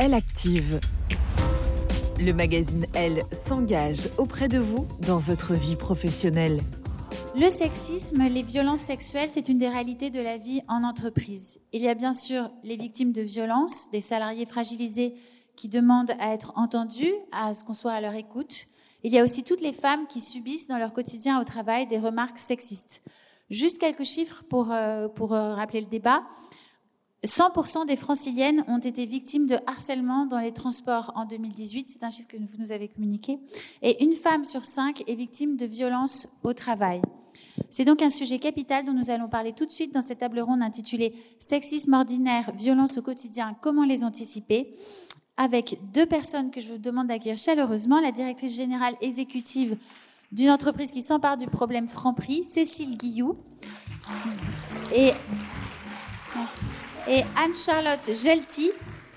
Elle active. Le magazine Elle s'engage auprès de vous dans votre vie professionnelle. Le sexisme, les violences sexuelles, c'est une des réalités de la vie en entreprise. Il y a bien sûr les victimes de violences, des salariés fragilisés qui demandent à être entendus, à ce qu'on soit à leur écoute. Il y a aussi toutes les femmes qui subissent dans leur quotidien au travail des remarques sexistes. Juste quelques chiffres pour, euh, pour euh, rappeler le débat. 100% des franciliennes ont été victimes de harcèlement dans les transports en 2018. C'est un chiffre que vous nous avez communiqué. Et une femme sur cinq est victime de violences au travail. C'est donc un sujet capital dont nous allons parler tout de suite dans cette table ronde intitulée Sexisme ordinaire, violence au quotidien, comment les anticiper? Avec deux personnes que je vous demande d'accueillir chaleureusement, la directrice générale exécutive d'une entreprise qui s'empare du problème Franprix, Cécile Guillou, et et Anne-Charlotte Gelti,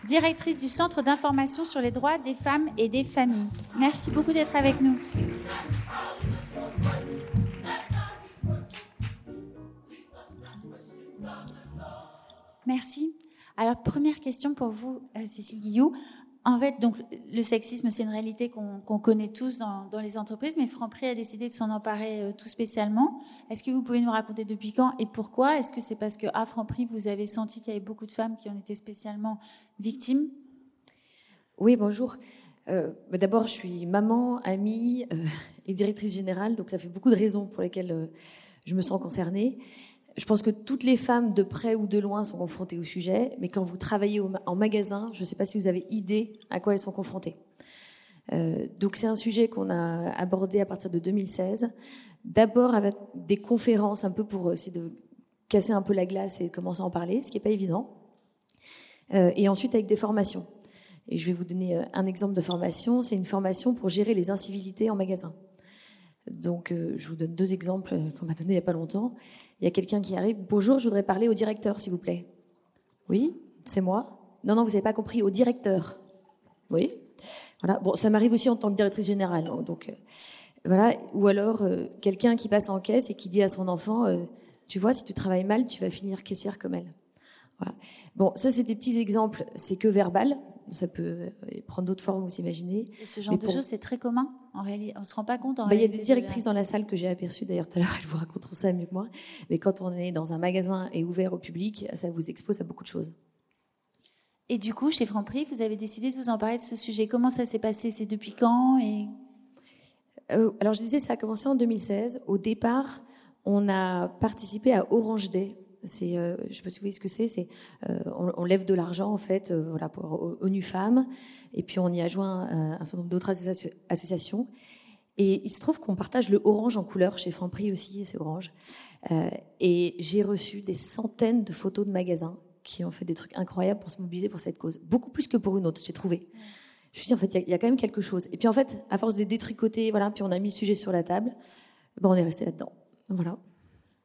directrice du Centre d'information sur les droits des femmes et des familles. Merci beaucoup d'être avec nous. Merci. Alors, première question pour vous, euh, Cécile Guillou. En fait, donc, le sexisme, c'est une réalité qu'on connaît tous dans, les entreprises, mais Franprix a décidé de s'en emparer euh, tout spécialement. Est-ce que vous pouvez nous raconter depuis quand et pourquoi? Est-ce que c'est parce que à Franprix, vous avez senti qu'il y avait beaucoup de femmes qui en étaient spécialement victimes? Oui, bonjour. Euh, bah, d'abord, je suis maman, amie euh, et directrice générale, donc ça fait beaucoup de raisons pour lesquelles je me sens concernée. Je pense que toutes les femmes, de près ou de loin, sont confrontées au sujet, mais quand vous travaillez en magasin, je ne sais pas si vous avez idée à quoi elles sont confrontées. Euh, donc c'est un sujet qu'on a abordé à partir de 2016. D'abord avec des conférences un peu pour essayer de casser un peu la glace et commencer à en parler, ce qui n'est pas évident. Euh, et ensuite avec des formations. Et je vais vous donner euh, un exemple de formation. C'est une formation pour gérer les incivilités en magasin. Donc je vous donne deux exemples qu'on m'a donnés il n'y a pas longtemps. Il y a quelqu'un qui arrive. Bonjour, je voudrais parler au directeur, s'il vous plaît. Oui, c'est moi. Non, non, vous n'avez pas compris, au directeur. Oui. Voilà. Bon, ça m'arrive aussi en tant que directrice générale. Hein, donc, euh, voilà. Ou alors, euh, quelqu'un qui passe en caisse et qui dit à son enfant, euh, tu vois, si tu travailles mal, tu vas finir caissière comme elle. Voilà. Bon, ça, c'est des petits exemples. C'est que verbal ça peut euh, prendre d'autres formes, vous imaginez. Et ce genre de choses, c'est très commun en réalité. On se rend pas compte en bah, Il y a des directrices dans la salle que j'ai aperçues d'ailleurs tout à l'heure, elles vous raconteront ça mieux que moi. Mais quand on est dans un magasin et ouvert au public, ça vous expose à beaucoup de choses. Et du coup, chez Franprix, vous avez décidé de vous emparer de ce sujet. Comment ça s'est passé? C'est depuis quand? Et... Euh, alors je disais, ça a commencé en 2016. Au départ, on a participé à Orange Day, c'est, euh, je sais pas si vous voyez ce que c'est. Euh, on, lève de l'argent en fait, euh, voilà, pour ONU Femmes, et puis on y a joint un, certain nombre d'autres associations. Et il se trouve qu'on partage le orange en couleur chez Franprix aussi, c'est orange. Euh, et j'ai reçu des centaines de photos de magasins qui ont fait des trucs incroyables pour se mobiliser pour cette cause. Beaucoup plus que pour une autre, j'ai trouvé. Je me suis dit, en fait, il y, a quand même quelque chose. Et puis, en fait, à force de détricoter, voilà, puis on a mis le sujet sur la table, ben, on est resté là-dedans. Voilà.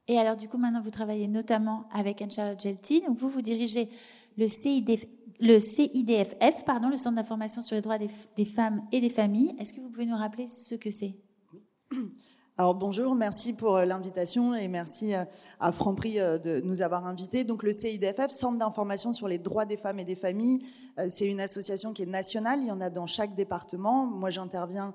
Et alors, du coup, maintenant, vous travaillez notamment avec Anne-Charlotte Gelti. Donc, vous, vous dirigez le, CIDF, le CIDFF, pardon, le Centre d'information sur les droits des, des femmes et des familles. Est-ce que vous pouvez nous rappeler ce que c'est? Alors bonjour, merci pour euh, l'invitation et merci euh, à Franprix euh, de nous avoir invités. Donc le CIDFF, Centre d'information sur les droits des femmes et des familles, c'est une association qui est nationale, il y en a dans chaque département. Moi j'interviens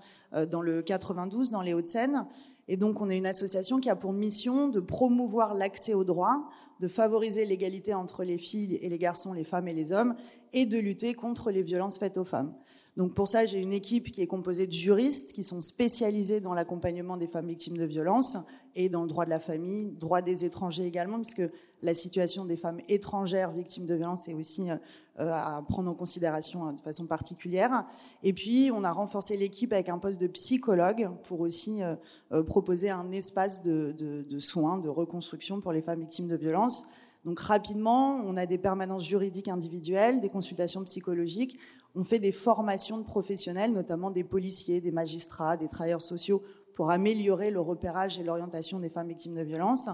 dans le 92, dans les Hauts-de-Seine. Et donc, on est une association qui a pour mission de promouvoir l'accès aux droits, de favoriser l'égalité entre les filles et les garçons, les femmes et les hommes, et de lutter contre les violences faites aux femmes. Donc, pour ça, j'ai une équipe qui est composée de juristes qui sont spécialisés dans l'accompagnement des femmes victimes de violences et dans le droit de la famille, droit des étrangers également, puisque la situation des femmes étrangères victimes de violences est aussi euh, à prendre en considération hein, de façon particulière. Et puis, on a renforcé l'équipe avec un poste de psychologue pour aussi euh, euh, proposer un espace de, soins, de reconstruction pour les femmes victimes de violences. Donc rapidement, on a des permanences juridiques individuelles, des consultations psychologiques, on fait des formations de professionnels, notamment des policiers, des magistrats, des travailleurs sociaux pour améliorer le repérage et l'orientation des femmes victimes de violences.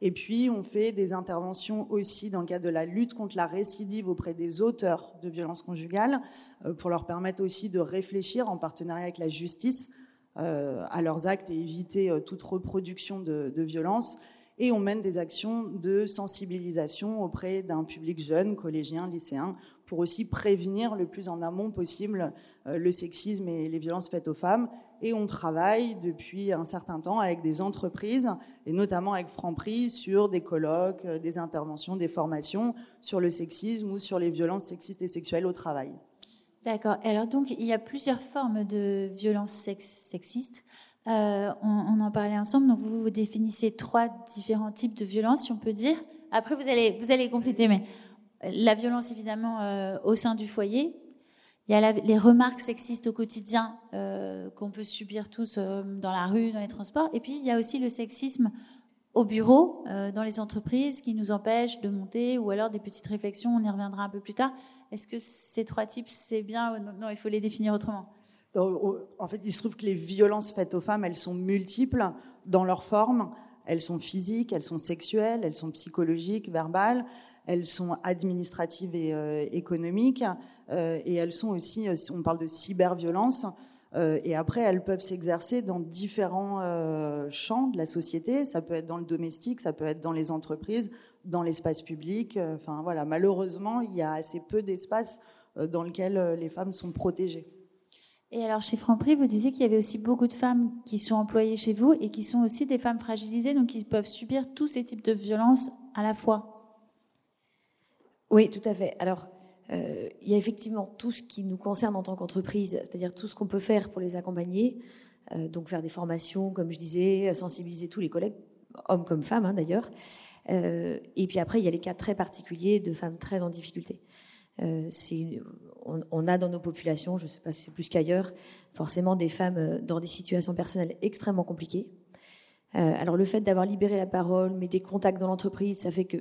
Et puis, on fait des interventions aussi dans le cadre de la lutte contre la récidive auprès des auteurs de violences conjugales, euh, pour leur permettre aussi de réfléchir en partenariat avec la justice euh, à leurs actes et éviter euh, toute reproduction de, de violences et on mène des actions de sensibilisation auprès d'un public jeune, collégien, lycéen, pour aussi prévenir le plus en amont possible euh, le sexisme et les violences faites aux femmes. Et on travaille depuis un certain temps avec des entreprises, et notamment avec Franprix, sur des colloques, euh, des interventions, des formations sur le sexisme ou sur les violences sexistes et sexuelles au travail. D'accord. Alors donc, il y a plusieurs formes de violences sexistes. Euh, on, en parlait ensemble. Donc vous, définissez trois différents types de violences, si on peut dire. Après, vous allez, vous compléter, mais la violence évidemment euh, au sein du foyer. Il y a les remarques sexistes au quotidien euh, qu'on peut subir tous dans la rue, dans les transports. Et puis il y a aussi le sexisme au bureau, dans les entreprises, qui nous empêche de monter, ou alors des petites réflexions. On y reviendra un peu plus tard. Est-ce que ces trois types, c'est bien ou non Il faut les définir autrement en fait, il se trouve que les violences faites aux femmes, elles sont multiples dans leur forme. Elles sont physiques, elles sont sexuelles, elles sont psychologiques, verbales, elles sont administratives et euh, économiques, euh, et elles sont aussi, euh, on parle de cyberviolence, et après, elles peuvent s'exercer dans différents champs de la société. Ça peut être dans le domestique, ça peut être dans les entreprises, dans l'espace public. Enfin voilà, malheureusement, il y a assez peu d'espace dans lequel les femmes sont protégées. Et alors chez Franprix, vous disiez qu'il y avait aussi beaucoup de femmes qui sont employées chez vous et qui sont aussi des femmes fragilisées, donc qui peuvent subir tous ces types de violences à la fois. Oui, tout à fait. Alors, euh, il y a effectivement tout ce qui nous concerne en tant qu'entreprise, c'est-à-dire tout ce qu'on peut faire pour les accompagner, euh, donc faire des formations, comme je disais, sensibiliser tous les collègues, hommes comme femmes hein, d'ailleurs. Euh, et puis après, il y a les cas très particuliers de femmes très en difficulté. Euh, on, a dans nos populations, je ne sais pas si c'est plus qu'ailleurs, forcément des femmes euh, dans des situations personnelles extrêmement compliquées. Euh, alors le fait d'avoir libéré la parole, mais des contacts dans l'entreprise, ça fait que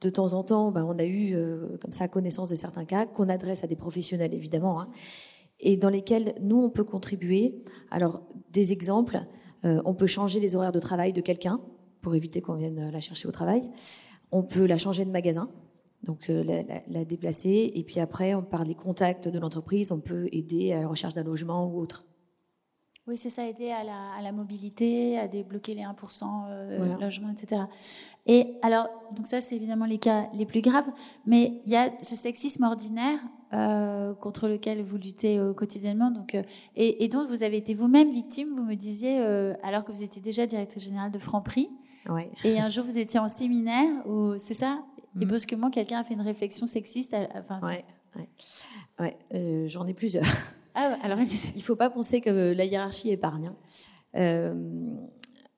de temps en temps, ben, on a eu comme ça connaissance de certains cas qu'on adresse à des professionnels évidemment, hein, et dans lesquels nous on peut contribuer. Alors des exemples, on peut changer les horaires de travail de quelqu'un pour éviter qu'on vienne la chercher au travail. On peut la changer de magasin donc euh, la, la, la, déplacer. Et puis après, on, par les contacts de l'entreprise, on peut aider à la recherche d'un logement ou autre. Oui, c'est ça, aider à la, à la, mobilité, à débloquer les 1% euh, logement, etc. Et alors, donc ça, c'est évidemment les cas les plus graves, mais il y a ce sexisme ordinaire euh, contre lequel vous luttez euh, quotidiennement, donc et, et, dont vous avez été vous-même victime. Vous me disiez, alors que vous étiez déjà directrice générale de Franprix, ouais. et un jour vous étiez en séminaire, ou c'est ça? Et mm. brusquement, quelqu'un a fait une réflexion sexiste. Enfin, ouais, ouais. ouais euh, j'en ai plusieurs. Ah, alors il faut pas penser que la hiérarchie épargne. Hein. Euh,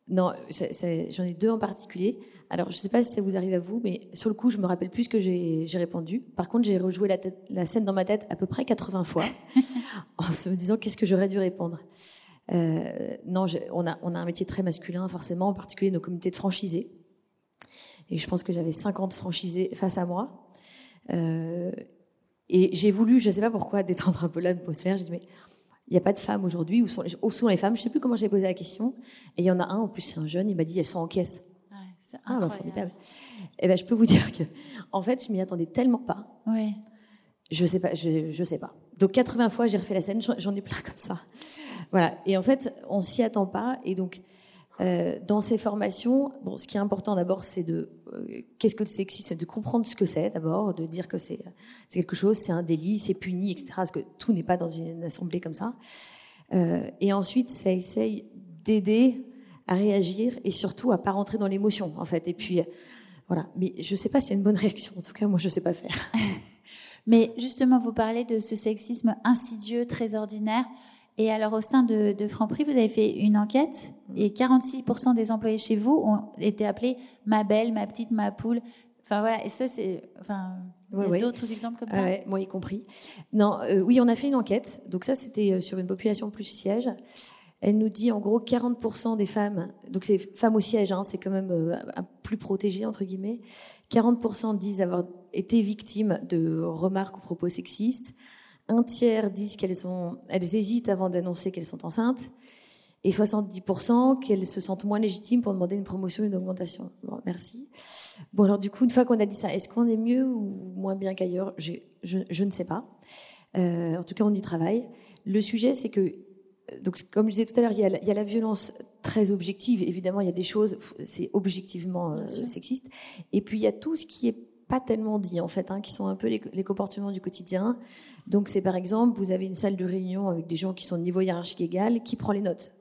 non, j'en ai deux en particulier. Alors, je sais pas si ça vous arrive à vous, mais sur le coup, je me rappelle plus ce que j'ai répondu. Par contre, j'ai rejoué la, tête, la, scène dans ma tête à peu près 80 fois, en se disant qu'est-ce que j'aurais dû répondre. Non, on, a, on a un métier très masculin, forcément, en particulier nos comités de franchisés. Et je pense que j'avais 50 franchisés face à moi. Euh, et j'ai voulu, je ne sais pas pourquoi, détendre un peu l'atmosphère. J'ai dit, mais il n'y a pas de femmes aujourd'hui. Où sont, les, où sont les femmes? Je ne sais plus comment j'ai posé la question. Et il y en a un, en plus c'est un jeune, il m'a dit, elles sont en caisse. Ouais, c'est Ah, bah, formidable. Et ben, je peux vous dire que, en fait, je m'y attendais tellement pas. Ouais. Je sais pas, je, je sais pas. Donc 80 fois, j'ai refait la scène, j'en j'en ai plein comme ça. Voilà. Et en fait, on s'y attend pas. Et donc, euh, dans ces formations, bon, ce qui est important d'abord, c'est de euh, qu'est-ce que le sexisme, de comprendre ce que c'est d'abord, de dire que c'est quelque chose, c'est un délit, c'est puni, etc. Parce que tout n'est pas dans une assemblée comme ça. Euh, et ensuite, ça essaye d'aider à réagir et surtout à pas rentrer dans l'émotion, en fait. Et puis, voilà. Mais je sais pas s'il y a une bonne réaction. En tout cas, moi, je sais pas faire. Mais justement, vous parlez de ce sexisme insidieux, très ordinaire. Et alors, au sein de, de Franprix, vous avez fait une enquête et 46% des employés chez vous ont été appelés ma belle, ma petite, ma poule. Enfin voilà, et ça c'est, enfin, ouais. d'autres exemples comme ça. Ah ouais, moi y compris. Non, euh, oui, on a fait une enquête. Donc ça, c'était euh, sur une population plus siège. Elle nous dit en gros 40% des femmes, donc c'est femmes au siège, hein, c'est quand même euh, plus protégé entre guillemets. 40% disent avoir été victimes de remarques ou propos sexistes. Un tiers disent qu'elles elles hésitent avant d'annoncer qu'elles sont enceintes. Et 70% qu'elles se sentent moins légitimes pour demander une promotion ou une augmentation. Bon, merci. Bon, alors du coup, une fois qu'on a dit ça, est-ce qu'on est mieux ou moins bien qu'ailleurs? Je, je ne sais pas. Euh, en tout cas, on y travaille. Le sujet, c'est que, euh, donc, comme je disais tout à l'heure, il y, a la- il y a la violence très objective. Évidemment, il y a des choses, c'est objectivement euh, sexiste. Et puis, il y a tout ce qui est pas tellement dit, en fait, hein, qui sont un peu les, comportements du quotidien. Donc, c'est par exemple, vous avez une salle de réunion avec des gens qui sont de niveau hiérarchique égal, qui prend les notes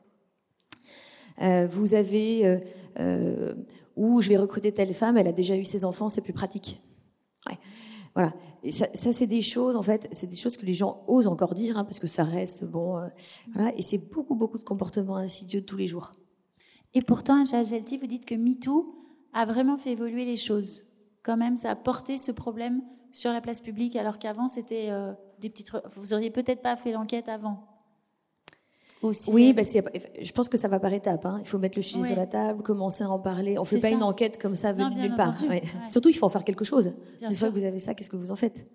euh, vous avez euh, euh, où je vais recruter telle femme, elle a déjà eu ses enfants, c'est plus pratique. Voilà. Et ça, c'est des choses, en fait, c'est des choses que les gens osent encore dire, hein, parce que ça reste bon. euh, voilà. Et c'est beaucoup, beaucoup de comportements insidieux de tous les jours. Et pourtant, Gelti, vous dites que MeToo a vraiment fait évoluer les choses. Quand même, ça a porté ce problème sur la place publique, alors qu'avant, c'était euh, des petites. Vous auriez peut-être pas fait l'enquête avant. Aussi. Oui, euh, bah, je pense que ça va par étapes. Hein. Il faut mettre le sujet Ouais. sur la table, commencer à en parler. On fait C'est pas ça. une enquête comme ça venue nulle part. entendu. Ouais. Ouais. Surtout, il faut en faire quelque chose. Bien Une fois que vous avez ça, qu'est-ce que vous en faites?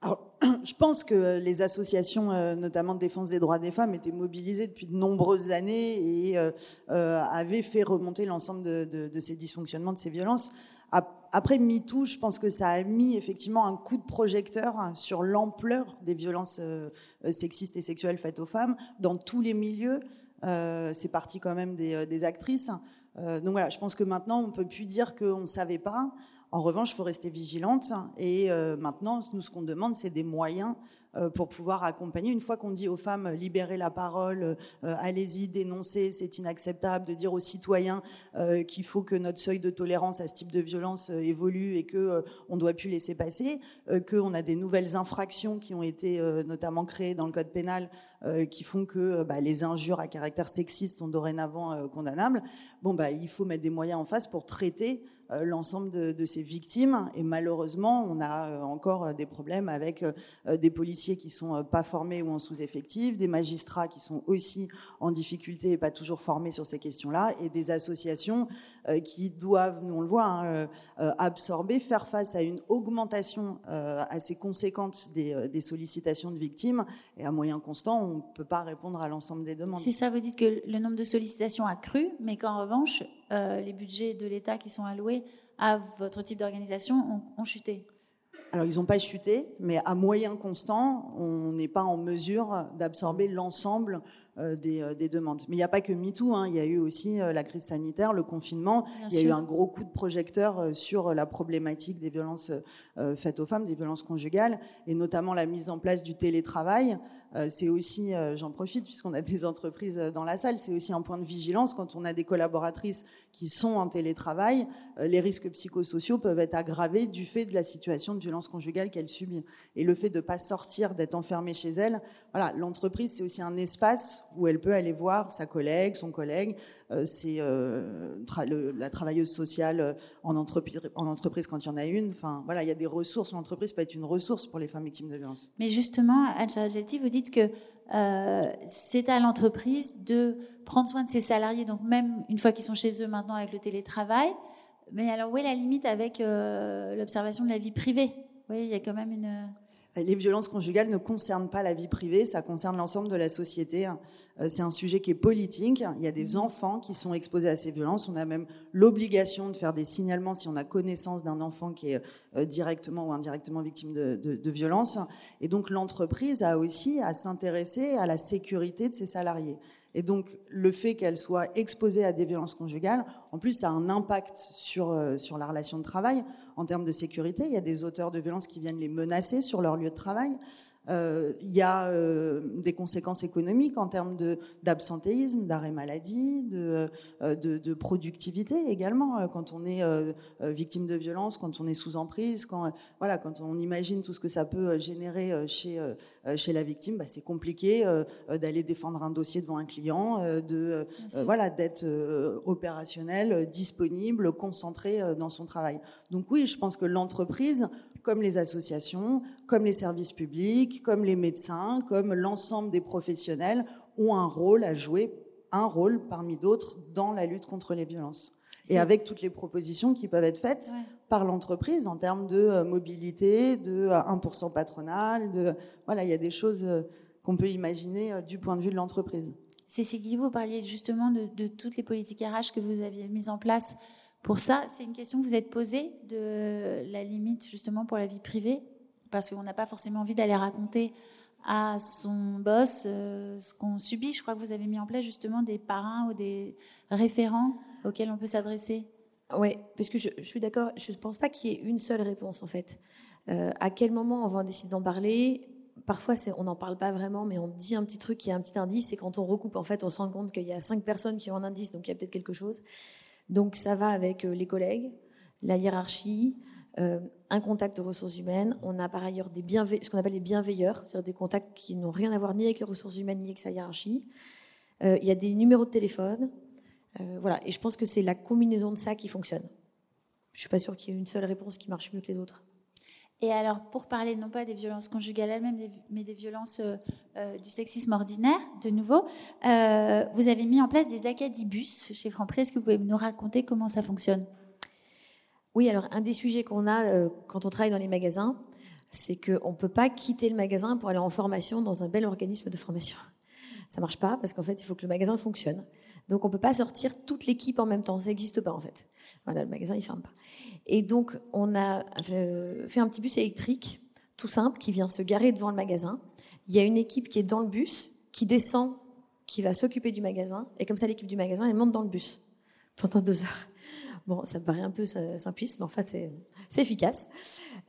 Alors, je pense que les associations, euh, notamment de défense des droits des femmes, étaient mobilisées depuis de nombreuses années et euh, euh, avaient fait remonter l'ensemble de, de- de ces dysfonctionnements, de ces violences. Ap- Après MeToo, je pense que ça a mis effectivement un coup de projecteur sur l'ampleur des violences euh, sexistes et sexuelles faites aux femmes dans tous les milieux. Euh, c'est parti quand même des, euh, actrices. Donc voilà, je pense que maintenant, on peut plus dire qu'on ne savait pas. En revanche, il faut rester vigilante. Et euh, maintenant, nous, ce qu'on demande, c'est des moyens euh, pour pouvoir accompagner. Une fois qu'on dit aux femmes, libérez la parole, euh, allez-y, dénoncez, c'est inacceptable. De dire aux citoyens qu'il faut que notre seuil de tolérance à ce type de violence évolue et que on doit plus laisser passer, qu'on a des nouvelles infractions qui ont été notamment créées dans le code pénal qui font que bah, les injures à caractère sexiste sont dorénavant condamnables. Bon, bah, il faut mettre des moyens en face pour traiter l'ensemble de, ces victimes. Et malheureusement, on a euh, encore euh, des problèmes avec euh, euh, des policiers qui sont euh, pas formés ou en sous-effectif, des magistrats qui sont aussi en difficulté et pas toujours formés sur ces questions-là, et des associations euh, qui doivent, nous on le voit, hein, euh, euh, absorber, faire face à une augmentation euh, assez conséquente des, euh, sollicitations de victimes. Et à moyen constant, on ne peut pas répondre à l'ensemble des demandes. C'est ça, vous dites que le nombre de sollicitations a cru, mais qu'en revanche, euh, les budgets de l'État qui sont alloués à votre type d'organisation ont, chuté. Alors, ils n'ont pas chuté, mais à moyen constant, on n'est pas en mesure d'absorber l'ensemble des, euh, des demandes. Mais il n'y a pas que MeToo, hein, il y a eu aussi euh, la crise sanitaire, le confinement. Bien il y a sûr. eu un gros coup de projecteur euh, sur la problématique des violences euh, faites aux femmes, des violences conjugales, et notamment la mise en place du télétravail. Euh, c'est aussi, euh, j'en profite puisqu'on a des entreprises euh, dans la salle, c'est aussi un point de vigilance quand on a des collaboratrices qui sont en télétravail. euh, les risques psychosociaux peuvent être aggravés du fait de la situation de violence conjugale qu'elle subit. Et le fait de ne pas sortir, d'être enfermée chez elle, voilà, l'entreprise c'est aussi un espace où elle peut aller voir sa collègue, son collègue, euh, c'est euh, la travailleuse sociale euh, en entreprise, en entreprise quand il y en a une. Enfin, voilà, il y a des ressources. L'entreprise peut être une ressource pour les femmes victimes de violence. Mais justement, Adja Gelti, vous dites que c'est à l'entreprise de prendre soin de ses salariés, donc même une fois qu'ils sont chez eux maintenant avec le télétravail. Mais alors, où est la limite avec l'observation de la vie privée? Oui, il y a quand même une les violences conjugales ne concernent pas la vie privée, ça concerne l'ensemble de la société. Euh, c'est un sujet qui est politique. Il y a des enfants qui sont exposés à ces violences. On a même l'obligation de faire des signalements si on a connaissance d'un enfant qui est euh, directement ou indirectement victime de, de, de violences. Et donc l'entreprise a aussi à s'intéresser à la sécurité de ses salariés. Et donc, le fait qu'elle soit exposée à des violences conjugales, en plus, ça a un impact sur, euh, sur la relation de travail en termes de sécurité. Il y a des auteurs de violences qui viennent les menacer sur leur lieu de travail. Euh, il y a euh, des conséquences économiques en termes d'absentéisme, d'arrêt maladie, de, euh, de, de, productivité également. Quand on est victime de violence, quand on est sous emprise, quand voilà, quand on imagine tout ce que ça peut générer chez chez la victime, bah, c'est compliqué d'aller défendre un dossier devant un client, de voilà, d'être opérationnel, disponible, concentré dans son travail. Donc oui, je pense que l'entreprise comme les associations, comme les services publics, comme les médecins, comme l'ensemble des professionnels, ont un rôle à jouer, un rôle parmi d'autres, dans la lutte contre les violences. Et avec toutes les propositions qui peuvent être faites ouais. par l'entreprise en termes de euh, mobilité, de 1% euh, patronal, de voilà, il y a des choses euh, qu'on peut imaginer du point de vue de l'entreprise. Cécile vous parliez justement de, de, toutes les politiques RH que vous aviez mises en place pour ça, c'est une question que vous êtes posée de la limite justement pour la vie privée, parce qu'on n'a pas forcément envie d'aller raconter à son boss euh, ce qu'on subit. Je crois que vous avez mis en place justement des parrains ou des référents auxquels on peut s'adresser. Oui, parce que je, suis d'accord, je ne pense pas qu'il y ait une seule réponse en fait. Euh, à quel moment on va décider d'en parler? Parfois, on n'en parle pas vraiment, mais on dit un petit truc qui a un petit indice, et quand on recoupe, en fait, on se rend compte qu'il y a cinq personnes qui ont un indice, donc il y a peut-être quelque chose. Donc ça va avec euh, les collègues, la hiérarchie, un contact de ressources humaines. On a par ailleurs des ce qu'on appelle les bienveilleurs, c'est-à-dire des contacts qui n'ont rien à voir ni avec les ressources humaines ni avec sa hiérarchie. Euh, il y a des numéros de téléphone. Euh, voilà. Et je pense que c'est la combinaison de ça qui fonctionne. Je suis pas sûre qu'il y ait une seule réponse qui marche mieux que les autres. Et alors, pour parler non pas des violences conjugales elles-mêmes, mais des violences euh, euh, du sexisme ordinaire, de nouveau, euh, vous avez mis en place des acadibus chez Franprix. Est-ce que vous pouvez nous raconter comment ça fonctionne? Oui, alors un des sujets qu'on a euh, quand on travaille dans les magasins, c'est qu'on ne peut pas quitter le magasin pour aller en formation dans un bel organisme de formation. Ça marche pas parce qu'en fait, il faut que le magasin fonctionne. Donc, on peut pas sortir toute l'équipe en même temps. Ça n'existe pas en fait. Voilà, le magasin il ferme pas. Et donc, on a fait un petit bus électrique, tout simple, qui vient se garer devant le magasin. Il y a une équipe qui est dans le bus, qui descend, qui va s'occuper du magasin. Et comme ça, l'équipe du magasin, elle monte dans le bus pendant deux heures. Bon, ça me paraît un peu simpliste, mais en fait, c'est efficace.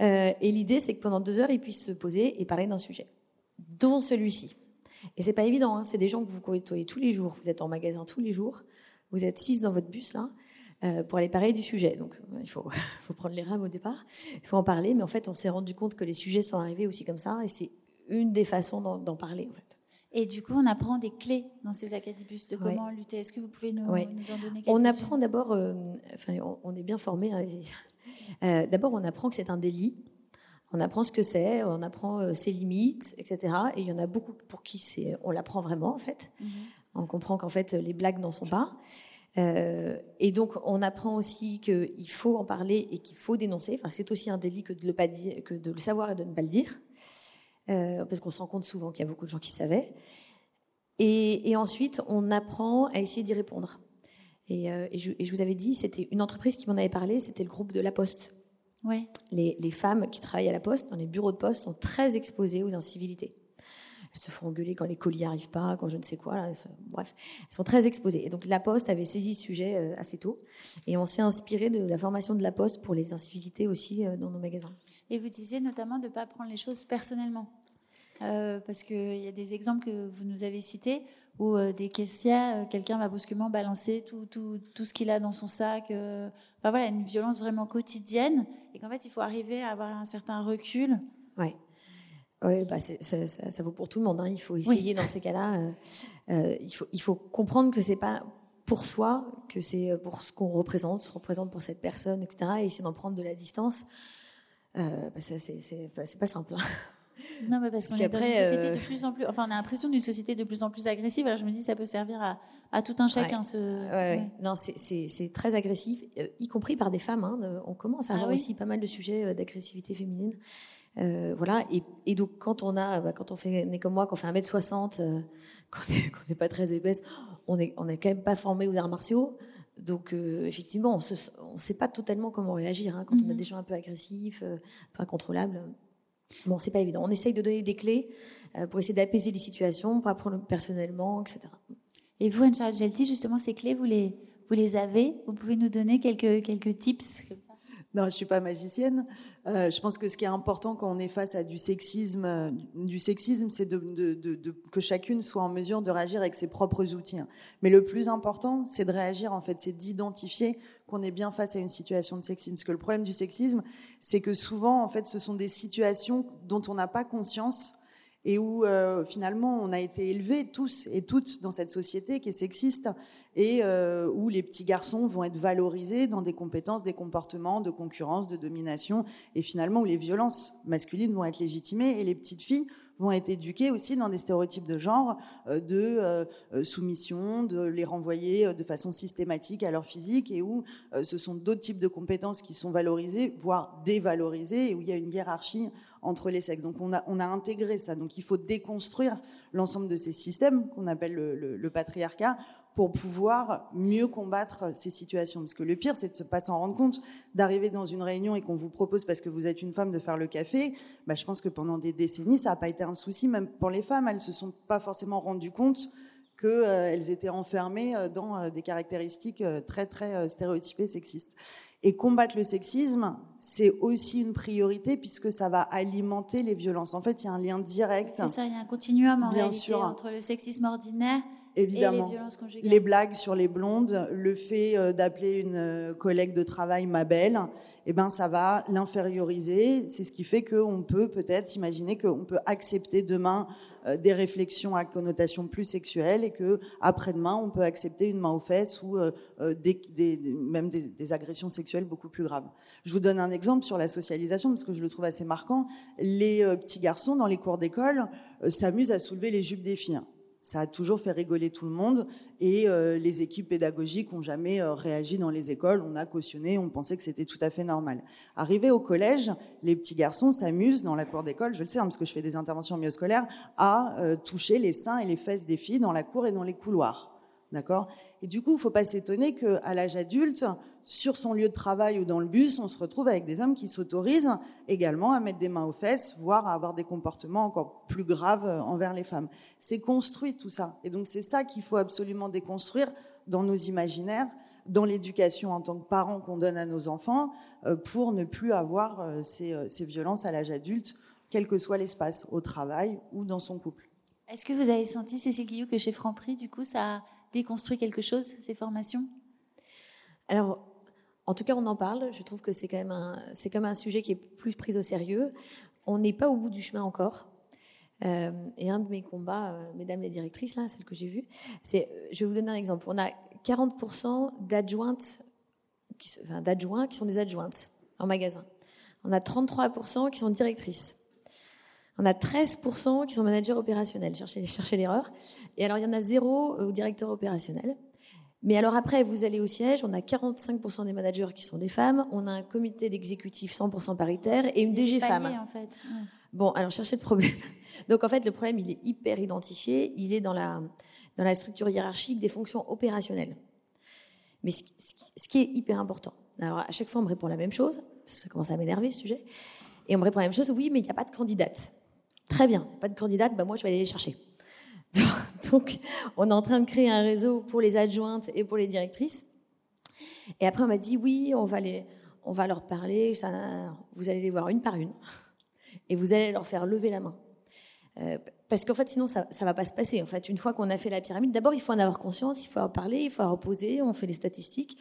Euh, et l'idée, c'est que pendant deux heures, ils puissent se poser et parler d'un sujet, dont celui-ci. Et c'est pas évident, hein, c'est des gens que vous côtoyez tous les jours, vous êtes en magasin tous les jours, vous êtes six dans votre bus là, euh, pour aller parler du sujet. Donc il faut, faut prendre les rames au départ, il faut en parler, mais en fait on s'est rendu compte que les sujets sont arrivés aussi comme ça, et c'est une des façons d'en parler en fait. Et du coup, on apprend des clés dans ces acadibus de comment ouais. lutter. Est-ce que vous pouvez nous, ouais. nous en donner quelques On apprend d'abord, euh, enfin, on, on, est bien formé. Hein, euh, d'abord, on apprend que c'est un délit on apprend ce que c'est, on apprend euh, ses limites, etc. Et il y en a beaucoup pour qui c'est, on l'apprend vraiment en fait. Mm -hmm. On comprend qu'en fait les blagues n'en sont pas. Euh, et donc on apprend aussi qu'il faut en parler et qu'il faut dénoncer. Enfin, c'est aussi un délit que de le pas dire, que de le savoir et de ne pas le dire, euh, parce qu'on se rend compte souvent qu'il y a beaucoup de gens qui savaient. Et, et ensuite, on apprend à essayer d'y répondre. Et, euh, et, je, et, je, vous avais dit, c'était une entreprise qui m'en avait parlé, c'était le groupe de La Poste. Les, femmes qui travaillent à la poste, dans les bureaux de poste, sont très exposées aux incivilités. Elles se font engueuler quand les colis arrivent pas, quand je ne sais quoi. Là, bref, elles sont très exposées. Et donc la poste avait saisi ce sujet euh, assez tôt, et on s'est inspiré de la formation de la poste pour les incivilités aussi euh, dans nos magasins. Et vous disiez notamment de ne pas prendre les choses personnellement, euh, parce qu'il y a des exemples que vous nous avez cités où euh, des caissières, euh, quelqu'un va brusquement balancer tout, tout, tout ce qu'il a dans son sac. Euh, enfin, voilà, une violence vraiment quotidienne, et qu'en fait, il faut arriver à avoir un certain recul. Ouais. Oui, bah ça, ça, ça, vaut pour tout le monde. Hein. Il faut essayer oui. dans ces cas-là. Euh, il, faut, il faut comprendre que c'est pas pour soi, que c'est pour ce qu'on représente, ce qu'on représente pour cette personne, etc. Et essayer d'en prendre de la distance. Euh, bah c'est pas simple. Hein. Non, mais parce, qu'on est dans une société de plus en plus. Enfin, on a l'impression d'une société de plus en plus agressive. Alors je me dis, ça peut servir à, à tout un chacun. Ce... Ouais, Non, c'est très agressif, y compris par des femmes. Hein. On commence à ah avoir aussi pas mal de sujets d'agressivité féminine. Euh, voilà. Et, et, donc quand on a, bah, quand on fait, on est comme moi, qu'on fait 1m60, euh, qu'on n'est pas très épaisse, on est, on est quand même pas formé aux arts martiaux. Donc euh, effectivement, on ne sait pas totalement comment réagir hein, quand on a mhm. des gens un peu agressifs, euh, pas incontrôlables. Bon, c'est pas évident. On essaye de donner des clés pour essayer d'apaiser les situations, pour apprendre personnellement, etc. Et vous, Anne-Charlotte Gelti, justement, ces clés, vous les, vous les avez? Vous pouvez nous donner quelques, quelques tips comme ça? Non, je suis pas magicienne. Euh, je pense que ce qui est important quand on est face à du sexisme, euh, du sexisme, c'est de, de, de, que chacune soit en mesure de réagir avec ses propres outils. Mais le plus important, c'est de réagir en fait, c'est d'identifier qu'on est bien face à une situation de sexisme. Parce que le problème du sexisme, c'est que souvent, en fait, ce sont des situations dont on n'a pas conscience et où euh, finalement on a été élevés tous et toutes dans cette société qui est sexiste et euh, où les petits garçons vont être valorisés dans des compétences, des comportements de concurrence, de domination et finalement où les violences masculines vont être légitimées et les petites filles vont être éduquées aussi dans des stéréotypes de genre, euh, de euh, soumission, de les renvoyer de façon systématique à leur physique et où ce sont d'autres types de compétences qui sont valorisées, voire dévalorisées et où il y a une hiérarchie entre les sexes. Donc on a, on a intégré ça. Donc il faut déconstruire l'ensemble de ces systèmes qu'on appelle le, le, patriarcat pour pouvoir mieux combattre ces situations. Parce que le pire, c'est de ne pas s'en rendre compte, d'arriver dans une réunion et qu'on vous propose, parce que vous êtes une femme, de faire le café. Bah, je pense que pendant des décennies, ça n'a pas été un souci, même pour les femmes. Elles se sont pas forcément rendues compte qu'elles euh, étaient enfermées euh, dans euh, des caractéristiques très, très stéréotypées sexistes. Et combattre le sexisme, c'est aussi une priorité puisque ça va alimenter les violences. En fait, il y a un lien direct. C'est ça, il y a un continuum en Bien réalité sûr. entre le sexisme ordinaire Évidemment. Et. Les blagues sur les blondes, le fait euh, d'appeler une euh, collègue de travail ma belle, eh ben ça va l'inférioriser. C'est ce qui fait qu'on peut peut-être imaginer qu'on peut accepter demain euh, des réflexions à connotation plus sexuelle et que après-demain on peut accepter une main aux fesses ou des, des, même des, des, agressions sexuelles beaucoup plus graves. Je vous donne un exemple sur la socialisation parce que je le trouve assez marquant. Les petits garçons dans les cours d'école s'amusent à soulever les jupes des filles ça a toujours fait rigoler tout le monde et euh, les équipes pédagogiques ont jamais euh, réagi dans les écoles. On a cautionné, on pensait que c'était tout à fait normal. Arrivé au collège, les petits garçons s'amusent dans la cour d'école, je le sais hein, parce que je fais des interventions scolaires, à euh, toucher les seins et les fesses des filles dans la cour et dans les couloirs. D'accord? Et du coup, il faut pas s'étonner qu'à l'âge adulte, sur son lieu de travail ou dans le bus, on se retrouve avec des hommes qui s'autorisent également à mettre des mains aux fesses, voire à avoir des comportements encore plus graves envers les femmes. C'est construit tout ça. Et donc c'est ça qu'il faut absolument déconstruire dans nos imaginaires, dans l'éducation en tant que parents qu'on donne à nos enfants, euh, pour ne plus avoir euh, euh, ces, violences à l'âge adulte, quel que soit l'espace, au travail ou dans son couple. Est-ce que vous avez senti, Cécile Guillou, que chez Franprix, du coup, ça déconstruit quelque chose, ces formations? Alors, en tout cas, on en parle. Je trouve que c'est quand même un, c'est comme un sujet qui est plus pris au sérieux. On n'est pas au bout du chemin encore. Euh, et un de mes combats, euh, mesdames les directrices, là, celle que j'ai vue, c'est, je vais vous donner un exemple. On a 40% d'adjointes, enfin, d'adjoints qui sont des adjointes en magasin. On a 33% qui sont directrices. On a 13% qui sont managers opérationnels. Cherchez, cherchez l'erreur. Et alors, il y en a zéro au directeur opérationnel. Mais alors après, vous allez au siège, on a 45% des managers qui sont des femmes, on a un comité d'exécutif 100% paritaire et une DG femme. En fait. Bon, alors cherchez le problème. Donc en fait, le problème, il est hyper identifié, il est dans la, dans la structure hiérarchique des fonctions opérationnelles. Mais ce, ce qui est hyper important, alors à chaque fois, on me répond la même chose, ça commence à m'énerver ce sujet, et on me répond la même chose, oui, mais il n'y a pas de candidate. Très bien, pas de candidate, bah moi je vais aller les chercher. Donc, on est en train de créer un réseau pour les adjointes et pour les directrices. Et après, on m'a dit, oui, on va, les, on va leur parler, ça, vous allez les voir une par une, et vous allez leur faire lever la main. Euh, parce qu'en fait, sinon, ça, ça va pas se passer. En fait, une fois qu'on a fait la pyramide, d'abord, il faut en avoir conscience, il faut en parler, il faut en reposer, on fait les statistiques,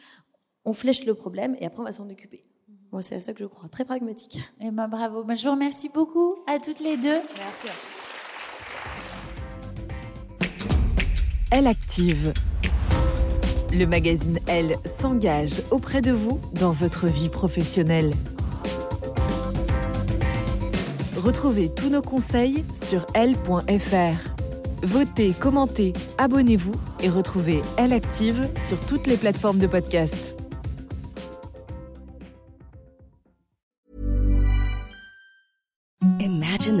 on flèche le problème, et après, on va s'en occuper. Moi, c'est à ça que je crois. Très pragmatique. Et eh ben, bravo. Ben, je vous remercie beaucoup à toutes les deux. Merci. Elle active. Le magazine Elle s'engage auprès de vous dans votre vie professionnelle. Retrouvez tous nos conseils sur L.fr. Votez, commentez, abonnez-vous et retrouvez Elle Active sur toutes les plateformes de podcast.